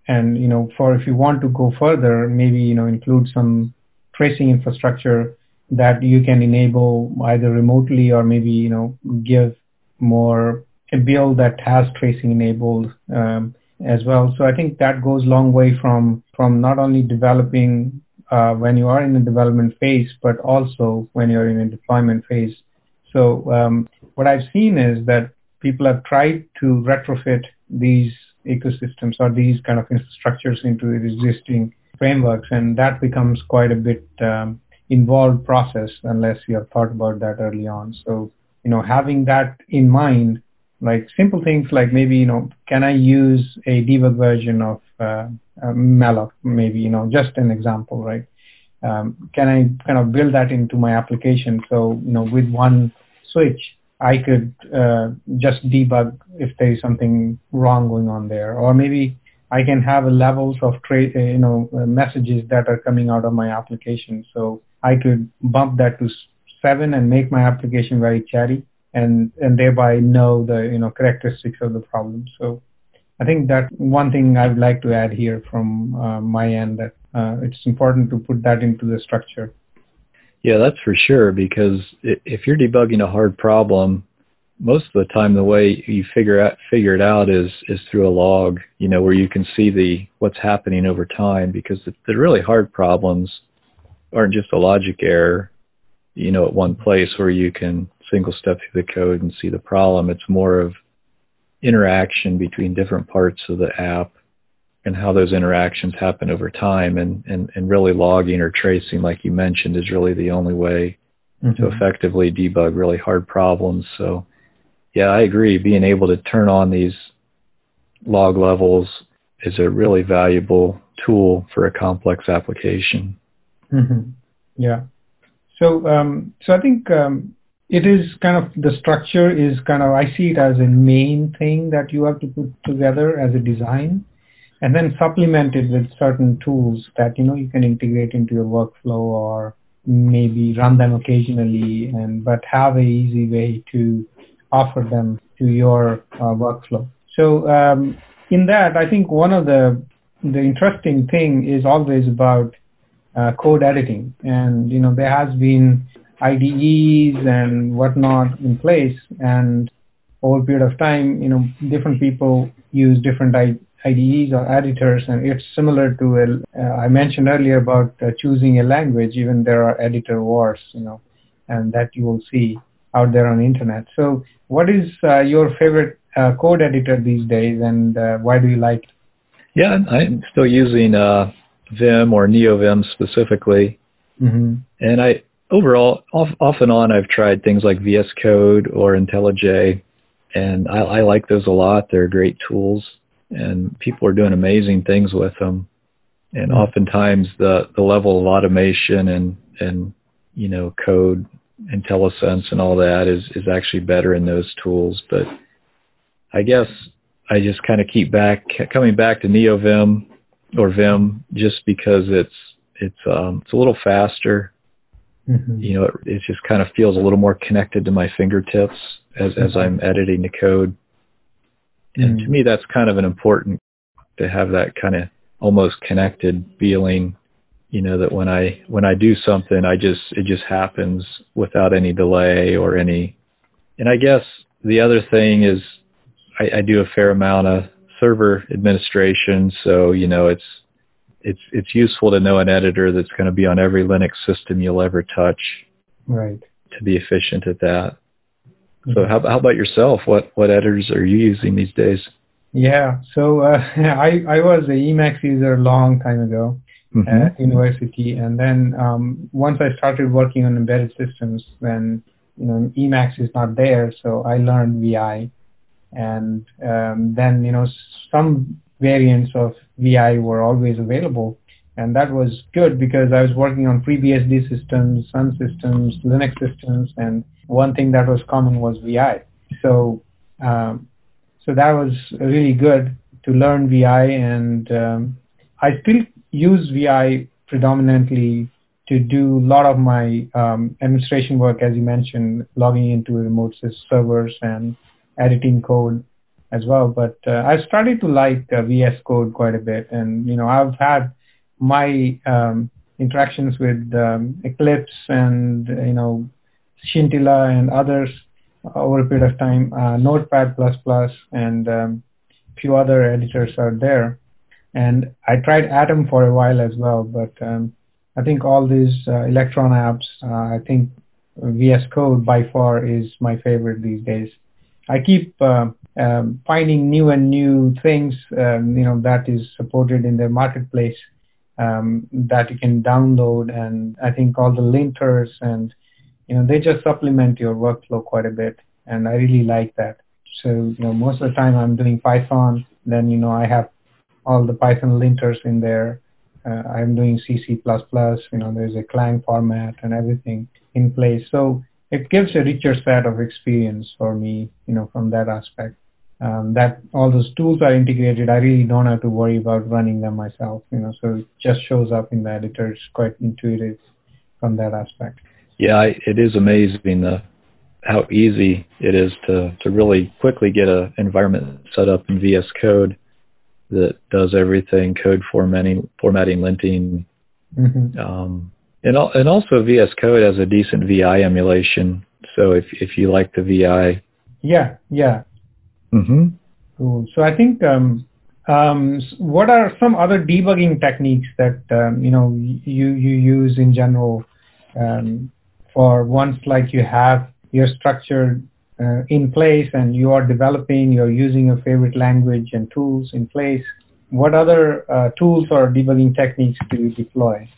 And, you know, for if you want to go further, maybe, you know, include some tracing infrastructure that you can enable either remotely or maybe, you know, give more a build that has tracing enabled um, as well. So I think that goes a long way from from not only developing uh, when you are in the development phase, but also when you're in a deployment phase. So um, what I've seen is that people have tried to retrofit these ecosystems or these kind of infrastructures into existing frameworks, and that becomes quite a bit um, involved process unless you have thought about that early on. So you know, having that in mind like simple things like maybe you know can I use a debug version of uh, uh, malloc maybe you know just an example right? Um, can I kind of build that into my application? So you know with one switch I could uh, just debug if there is something wrong going on there. Or maybe I can have levels of tra- uh, you know uh, messages that are coming out of my application. So I could bump that to seven and make my application very chatty and and thereby know the you know characteristics of the problem. So I think that one thing I would like to add here from uh, my end that uh, it's important to put that into the structure. Yeah, that's for sure because if you're debugging a hard problem, most of the time the way you figure out figure it out is is through a log, you know, where you can see the what's happening over time because the, the really hard problems aren't just a logic error, you know, at one place where you can single step through the code and see the problem. It's more of interaction between different parts of the app and how those interactions happen over time and, and, and really logging or tracing like you mentioned is really the only way mm-hmm. to effectively debug really hard problems. So yeah, I agree. Being able to turn on these log levels is a really valuable tool for a complex application. Mm-hmm. Yeah. So, um, so I think um, it is kind of the structure is kind of I see it as a main thing that you have to put together as a design and then supplement it with certain tools that you know you can integrate into your workflow or maybe run them occasionally and but have a easy way to offer them to your uh, workflow. So um, in that i think one of the the interesting thing is always about uh, code editing. And you know there has been IDEs and whatnot in place and over a period of time, you know, different people use different IDEs or editors and it's similar to, a, uh, I mentioned earlier about uh, choosing a language, even there are editor wars, you know, and that you will see out there on the internet. So what is uh, your favorite uh, code editor these days and uh, why do you like it? Yeah, I'm still using uh, Vim or NeoVim specifically Mm-hmm. And I overall, off, off and on, I've tried things like VS Code or IntelliJ, and I, I like those a lot. They're great tools, and people are doing amazing things with them. And mm-hmm. oftentimes, the the level of automation and and you know code IntelliSense and all that is is actually better in those tools. But I guess I just kind of keep back coming back to NeoVim or Vim just because it's it's um, it's a little faster. Mm-hmm. You know, it, it just kind of feels a little more connected to my fingertips as mm-hmm. as I'm editing the code. And mm-hmm. to me, that's kind of an important to have that kind of almost connected feeling. You know that when I when I do something, I just it just happens without any delay or any. And I guess the other thing is I, I do a fair amount of server administration, so you know it's it's it's useful to know an editor that's going to be on every Linux system you'll ever touch. Right. To be efficient at that. Mm-hmm. So how how about yourself? What what editors are you using these days? Yeah, so uh, I I was a Emacs user a long time ago mm-hmm. at university, and then um, once I started working on embedded systems, then you know Emacs is not there, so I learned VI and um, then you know some variants of VI were always available, and that was good because I was working on FreeBSD systems, Sun systems, Linux systems, and one thing that was common was VI. So um, so that was really good to learn VI, and um, I still use VI predominantly to do a lot of my um, administration work, as you mentioned, logging into remote servers and editing code as well. But uh, I've started to like uh, VS Code quite a bit, and you know I've had my um, interactions with um, Eclipse and you know Scintilla and others over a period of time. Uh, Notepad++ and um, few other editors are there, and I tried Atom for a while as well, but um, I think all these uh, Electron apps, uh, I think VS Code by far is my favorite these days. I keep uh, um, finding new and new things, um, you know, that is supported in their marketplace um, that you can download. And I think all the linters and, you know, they just supplement your workflow quite a bit. And I really like that. So, you know, most of the time I'm doing Python, then, you know, I have all the Python linters in there. Uh, I'm doing C, C++, you know, there's a Clang format and everything in place. So it gives a richer set of experience for me, you know, from that aspect. Um, that all those tools are integrated. I really don't have to worry about running them myself, you know, so it just shows up in the editor. It's quite intuitive from that aspect. Yeah, I, it is amazing the, how easy it is to, to really quickly get an environment set up in VS Code that does everything, code formatting, formatting, linting, mm-hmm. um, and, and also VS Code has a decent VI emulation. So if if you like the VI, yeah, yeah. Mm-hmm. Cool. So I think um, um, what are some other debugging techniques that um, you know you you use in general um, for once like you have your structure uh, in place and you are developing, you're using your favorite language and tools in place. What other uh, tools or debugging techniques do you deploy?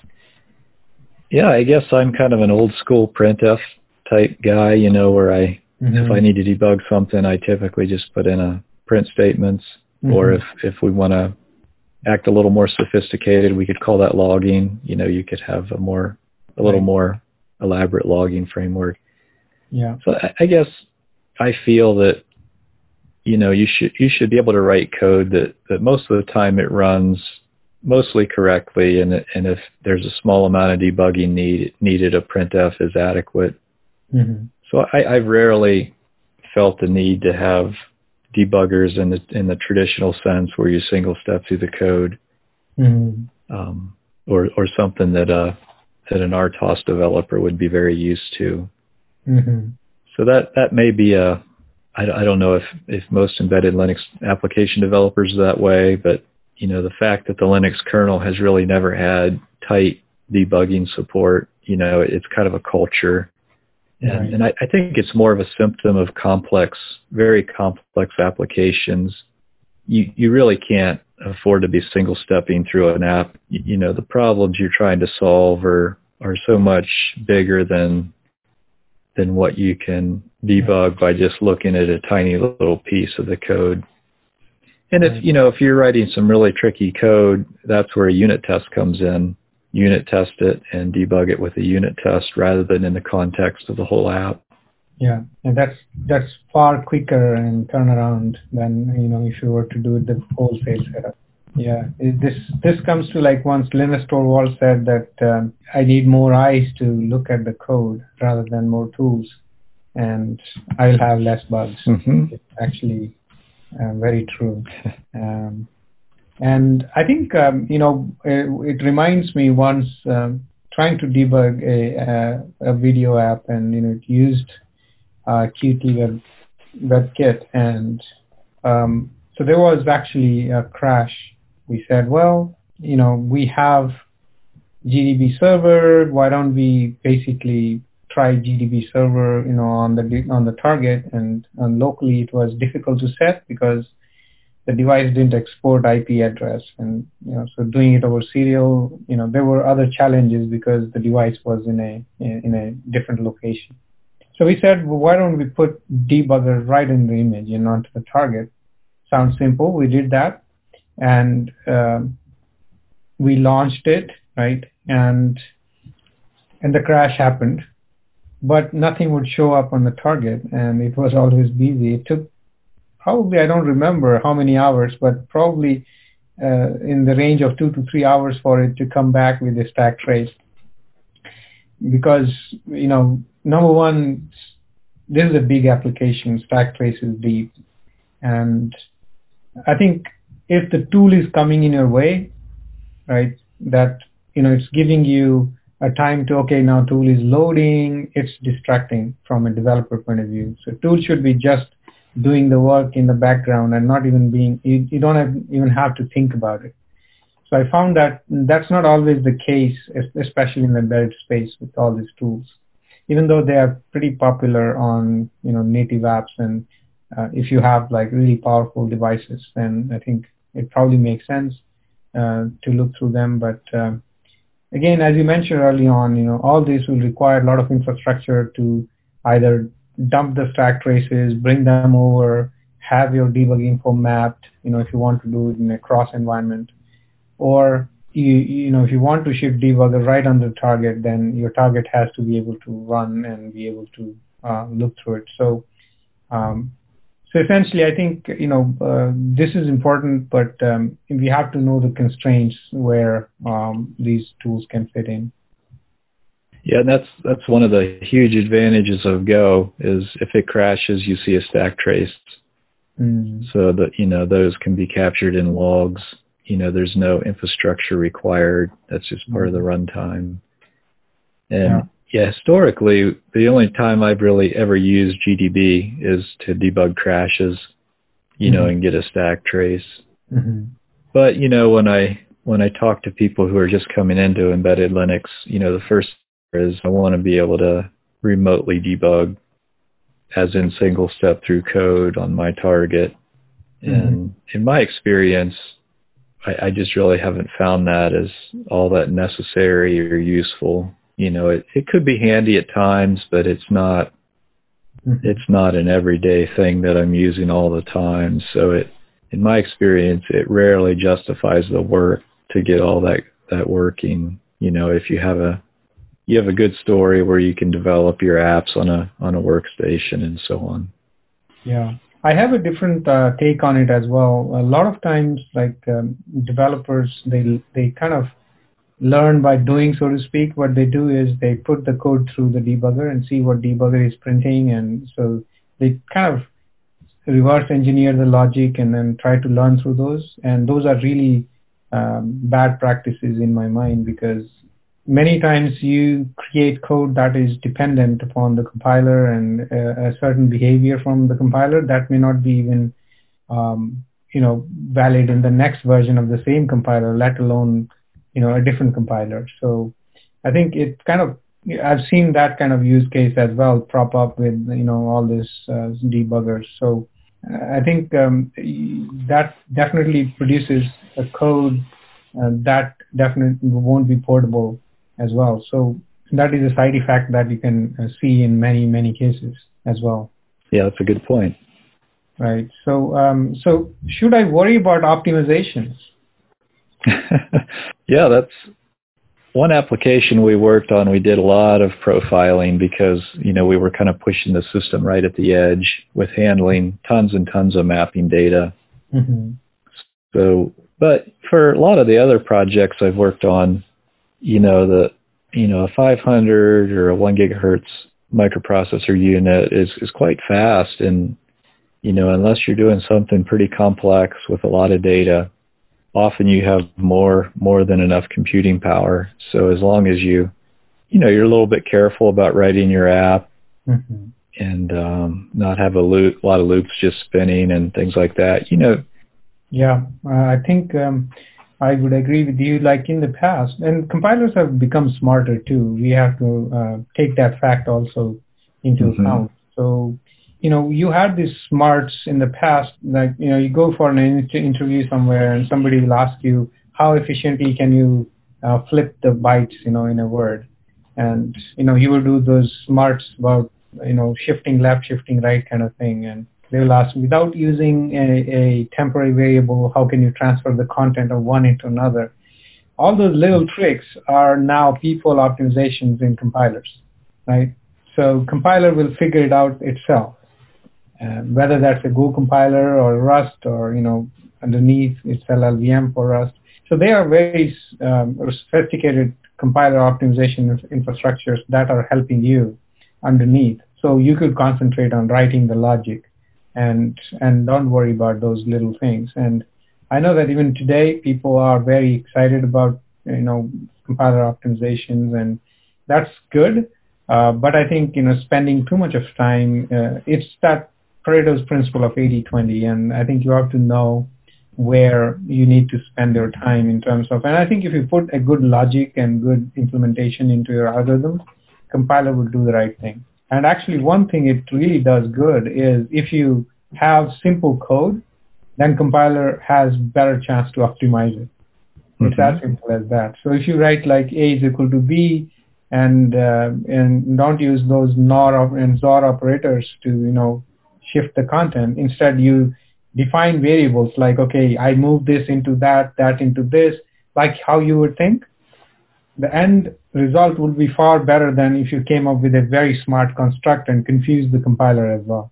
Yeah, I guess I'm kind of an old school printf type guy, you know, where I mm-hmm. if I need to debug something, I typically just put in a print statements, mm-hmm. or if if we want to act a little more sophisticated, we could call that logging. You know, you could have a more a little right. more elaborate logging framework. Yeah. So I, I guess I feel that you know you should you should be able to write code that that most of the time it runs mostly correctly, and and if there's a small amount of debugging need, needed, a printf is adequate. Mm-hmm. So I, I've rarely felt the need to have debuggers in the in the traditional sense where you single step through the code, mm-hmm. um, or or something that uh that an RTOS developer would be very used to. Mm-hmm. So that that may be a I, I don't know if if most embedded Linux application developers are that way, but you know, the fact that the Linux kernel has really never had tight debugging support, you know, it's kind of a culture. And, right. and I, I think it's more of a symptom of complex, very complex applications. You, you really can't afford to be single stepping through an app. You, you know, the problems you're trying to solve are, are so much bigger than than what you can debug by just looking at a tiny little piece of the code. And if you know if you're writing some really tricky code, that's where a unit test comes in. Unit test it and debug it with a unit test rather than in the context of the whole app. Yeah, and that's that's far quicker and turnaround than you know if you were to do the wholesale setup. Yeah, this this comes to like once Linus Torvalds said that um, I need more eyes to look at the code rather than more tools, and I'll have less bugs. Mm-hmm. It's actually uh, very true. Um, and I think um, you know it, it, reminds me once um, trying to debug a, a, a video app, and you know it used uh, Qt Web WebKit, and um, so there was actually a crash we said, well, you know, we have GDB server. Why don't we basically try GDB server, you know, on the on the target? And, and locally, it was difficult to set because the device didn't export IP address, and you know, so doing it over serial, you know, there were other challenges because the device was in a in a different location. So we said, well, why don't we put debugger right in the image and onto the target? Sounds simple. We did that and um, we launched it, right? And and the crash happened, but nothing would show up on the target, and it was always busy. It took probably I don't remember how many hours, but probably uh, in the range of two to three hours for it to come back with a stack trace. Because you know, number one, this is a big application. Stack trace is deep, and I think if the tool is coming in your way, right, that, you know, it's giving you a time to, okay, now tool is loading, it's distracting from a developer point of view. So tool should be just doing the work in the background and not even being, you, you don't have, even have to think about it. So I found that that's not always the case, especially in the embedded space with all these tools. Even though they are pretty popular on, you know, native apps and uh, if you have like really powerful devices, then I think it probably makes sense uh, to look through them. But um, again, as you mentioned early on, you know, all this will require a lot of infrastructure to either dump the stack traces, bring them over, have your debugging for mapped, you know, if you want to do it in a cross environment, or you, you know, if you want to ship debugger right under target, then your target has to be able to run and be able to uh, look through it. So um, so essentially, I think you know uh, this is important, but um, we have to know the constraints where um, these tools can fit in. Yeah, that's that's one of the huge advantages of Go is if it crashes, you see a stack trace, mm. so that you know those can be captured in logs. You know, there's no infrastructure required. That's just part of the mm-hmm. runtime. And yeah yeah, historically, the only time I've really ever used GDB is to debug crashes, you mm-hmm. know, and get a stack trace. Mm-hmm. But you know, when I when I talk to people who are just coming into embedded Linux, you know, the first is I want to be able to remotely debug, as in single step through code on my target. Mm-hmm. And in my experience, I, I just really haven't found that as all that necessary or useful you know, it, it could be handy at times, but it's not, mm-hmm. it's not an everyday thing that I'm using all the time. So it, in my experience, it rarely justifies the work to get all that, that working. You know, if you have a, you have a good story where you can develop your apps on a, on a workstation and so on. Yeah. I have a different uh, take on it as well. A lot of times, like um, developers, they they kind of learn by doing, so to speak. What they do is they put the code through the debugger and see what debugger is printing, and so they kind of reverse engineer the logic and then try to learn through those. And those are really um, bad practices in my mind because many times you create code that is dependent upon the compiler and uh, a certain behavior from the compiler that may not be even um, you know valid in the next version of the same compiler, let alone you know, a different compiler. So I think it kind of, I've seen that kind of use case as well prop up with, you know, all this uh, debuggers. So uh, I think um, that definitely produces a code uh, that definitely won't be portable as well. So that is a side effect that you can uh, see in many many cases as well. Yeah, that's a good point. Right. So um, so should I worry about optimizations? yeah, that's one application we worked on. We did a lot of profiling because you know we were kind of pushing the system right at the edge with handling tons and tons of mapping data. Mm-hmm. So, but for a lot of the other projects I've worked on, you know the you know a 500 or a one gigahertz microprocessor unit is is quite fast and you know unless you're doing something pretty complex with a lot of data often you have more more than enough computing power. So as long as you you know you're a little bit careful about writing your app mm-hmm. and um, not have a loop a lot of loops just spinning and things like that, you know. Yeah, uh, I think um, I would agree with you. Like in the past, and compilers have become smarter too. We have to uh, take that fact also into mm-hmm. account. So you know, you had these smarts in the past, like, you know, you go for an interview somewhere and somebody will ask you, how efficiently can you uh, flip the bytes, you know, in a word? And, you know, you will do those smarts about, you know, shifting left, shifting right kind of thing. And they will ask, without using a, a temporary variable, how can you transfer the content of one into another? All those little tricks are now people optimizations in compilers, right? So compiler will figure it out itself um, whether that's a Go compiler or Rust or, you know, underneath it's LLVM for Rust. So they are very um, sophisticated compiler optimization infrastructures that are helping you underneath. So you could concentrate on writing the logic and and don't worry about those little things. And I know that even today people are very excited about you know compiler optimizations and that's good. Uh, but I think you know spending too much of time, uh, it's that Pareto's principle of 80-20, and I think you have to know where you need to spend your time in terms of, and I think if you put a good logic and good implementation into your algorithm, compiler will do the right thing. And actually one thing it really does good is if you have simple code, then compiler has better chance to optimize it. Mm-hmm. It's as simple as that. So if you write like A is equal to B and uh, and don't use those NOR and XOR operators to you know shift the content. Instead, you define variables like, okay, I move this into that, that into this, like how you would think. The end result would be far better than if you came up with a very smart construct and confused the compiler as well.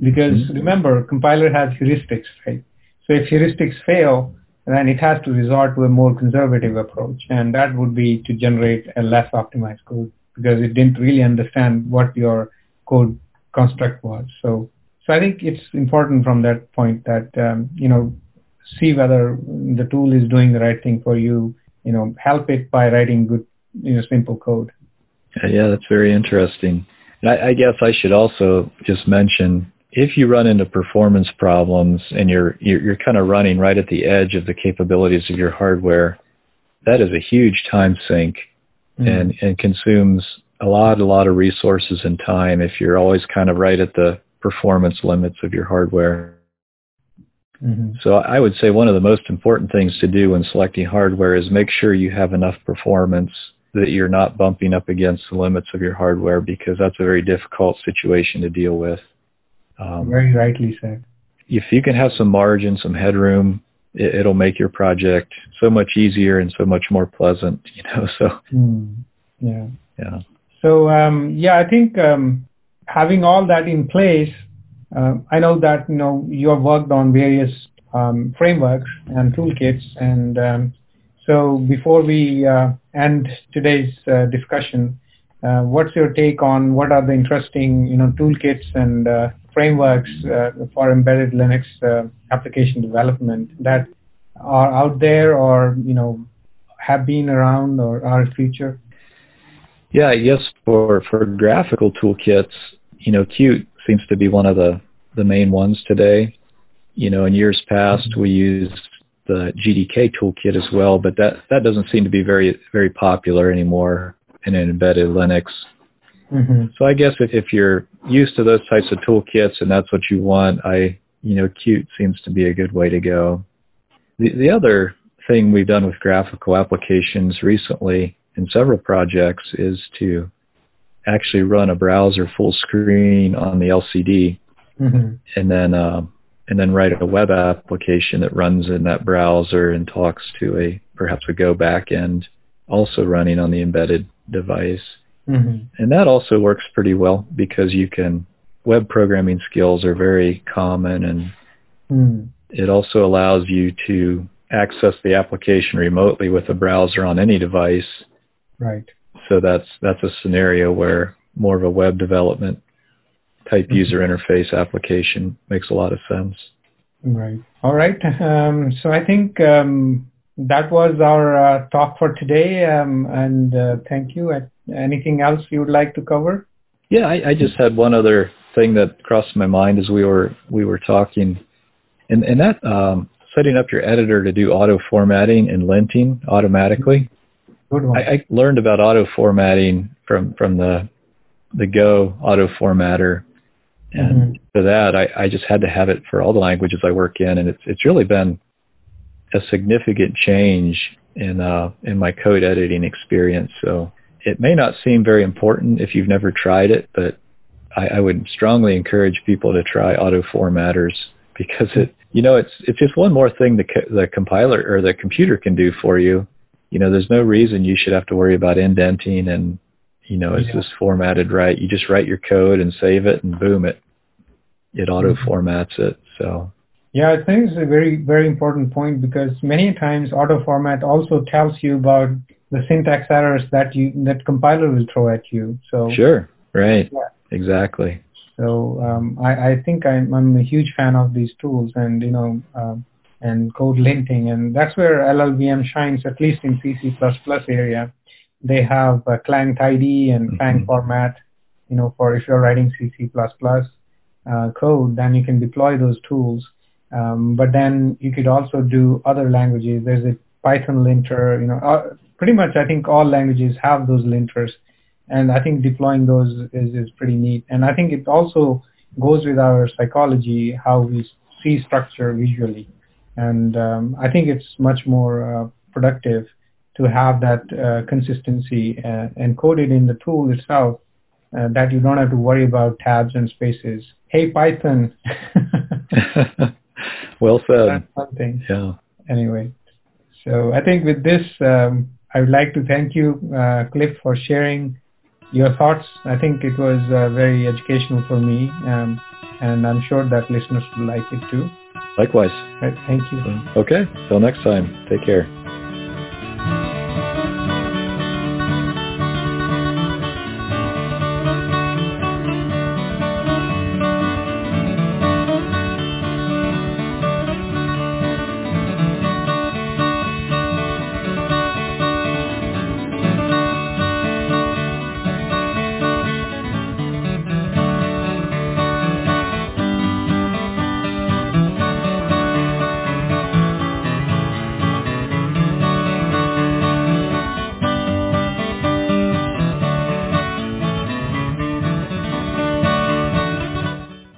Because mm-hmm. remember, compiler has heuristics, right? So if heuristics fail, then it has to resort to a more conservative approach, and that would be to generate a less optimized code because it didn't really understand what your code construct was. So, so I think it's important from that point that um, you know see whether the tool is doing the right thing for you. You know, help it by writing good, you know, simple code. Yeah, that's very interesting. And I, I guess I should also just mention if you run into performance problems and you're, you're, you're kind of running right at the edge of the capabilities of your hardware, that is a huge time sink mm-hmm. and, and consumes a lot, a lot of resources and time if you're always kind of right at the performance limits of your hardware. Mm-hmm. So I would say one of the most important things to do when selecting hardware is make sure you have enough performance that you're not bumping up against the limits of your hardware because that's a very difficult situation to deal with. Um, very rightly said. If you can have some margin, some headroom, it, will make your project so much easier and so much more pleasant, you know, so. Mm, yeah. Yeah. So um, yeah, I think um, having all that in place, uh, I know that you know you have worked on various um, frameworks and toolkits, and um, so before we uh, end today's uh, discussion, uh, what's your take on what are the interesting you know toolkits and uh, frameworks uh, for embedded Linux application development that are out there or you know have been around or are future? Yeah, yes. For for graphical toolkits, you know, Qt seems to be one of the the main ones today. You know, in years past, we used the GTK toolkit as well, but that that doesn't seem to be very very popular anymore in an embedded Linux. Mm-hmm. So I guess if, if you're used to those types of toolkits and that's what you want, I you know, Qt seems to be a good way to go. The the other thing we've done with graphical applications recently in several projects is to actually run a browser full screen on the LCD, mm-hmm. and then uh, and then write a web application that runs in that browser and talks to a perhaps a Go backend also running on the embedded device. Mm-hmm. And that also works pretty well because you can web programming skills are very common and mm. it also allows you to access the application remotely with a browser on any device. Right. So that's that's a scenario where more of a web development type mm-hmm. user interface application makes a lot of sense. Right. All right. Um, so I think um, that was our uh, talk for today. Um, and uh, thank you. Anything else you would like to cover? Yeah, I, I, just had one other thing that crossed my mind as we were we were talking, and and that um, setting up your editor to do auto formatting and linting automatically. Good one. I, I learned about auto formatting from from the the Go auto formatter, and mm-hmm. for that I, I just had to have it for all the languages I work in, and it's it's really been a significant change in uh, in my code editing experience. So it may not seem very important if you've never tried it, but I, I would strongly encourage people to try auto formatters because it you know it's it's just one more thing the the compiler or the computer can do for you. You know, there's no reason you should have to worry about indenting and you know, is yeah. this formatted right? You just write your code and save it and boom it it auto formats it. So yeah, I think it's a very, very important point because many times auto format also tells you about the syntax errors that you that compiler will throw at you. So sure, right, yeah. exactly. So um, I, I think I'm, I'm a huge fan of these tools, and you know, um, and code linting, and that's where LLVM shines, at least in C C++ area. They have a Clang tidy and mm-hmm. Clang format, you know, for if you're writing C C++ uh, code, then you can deploy those tools um, but then you could also do other languages. There's a Python linter. You know, uh, pretty much I think all languages have those linters, and I think deploying those is is pretty neat. And I think it also goes with our psychology, how we see structure visually, and um, I think it's much more uh, productive to have that uh, consistency uh, encoded in the tool itself uh, that you don't have to worry about tabs and spaces. Hey Python. well said. That's something. Yeah. Anyway, so I think with this, um, I would like to thank you, uh, Cliff, for sharing your thoughts. I think it was uh, very educational for me, um, and I'm sure that listeners will like it too. Likewise. Right, thank you. Okay. Till next time. Take care.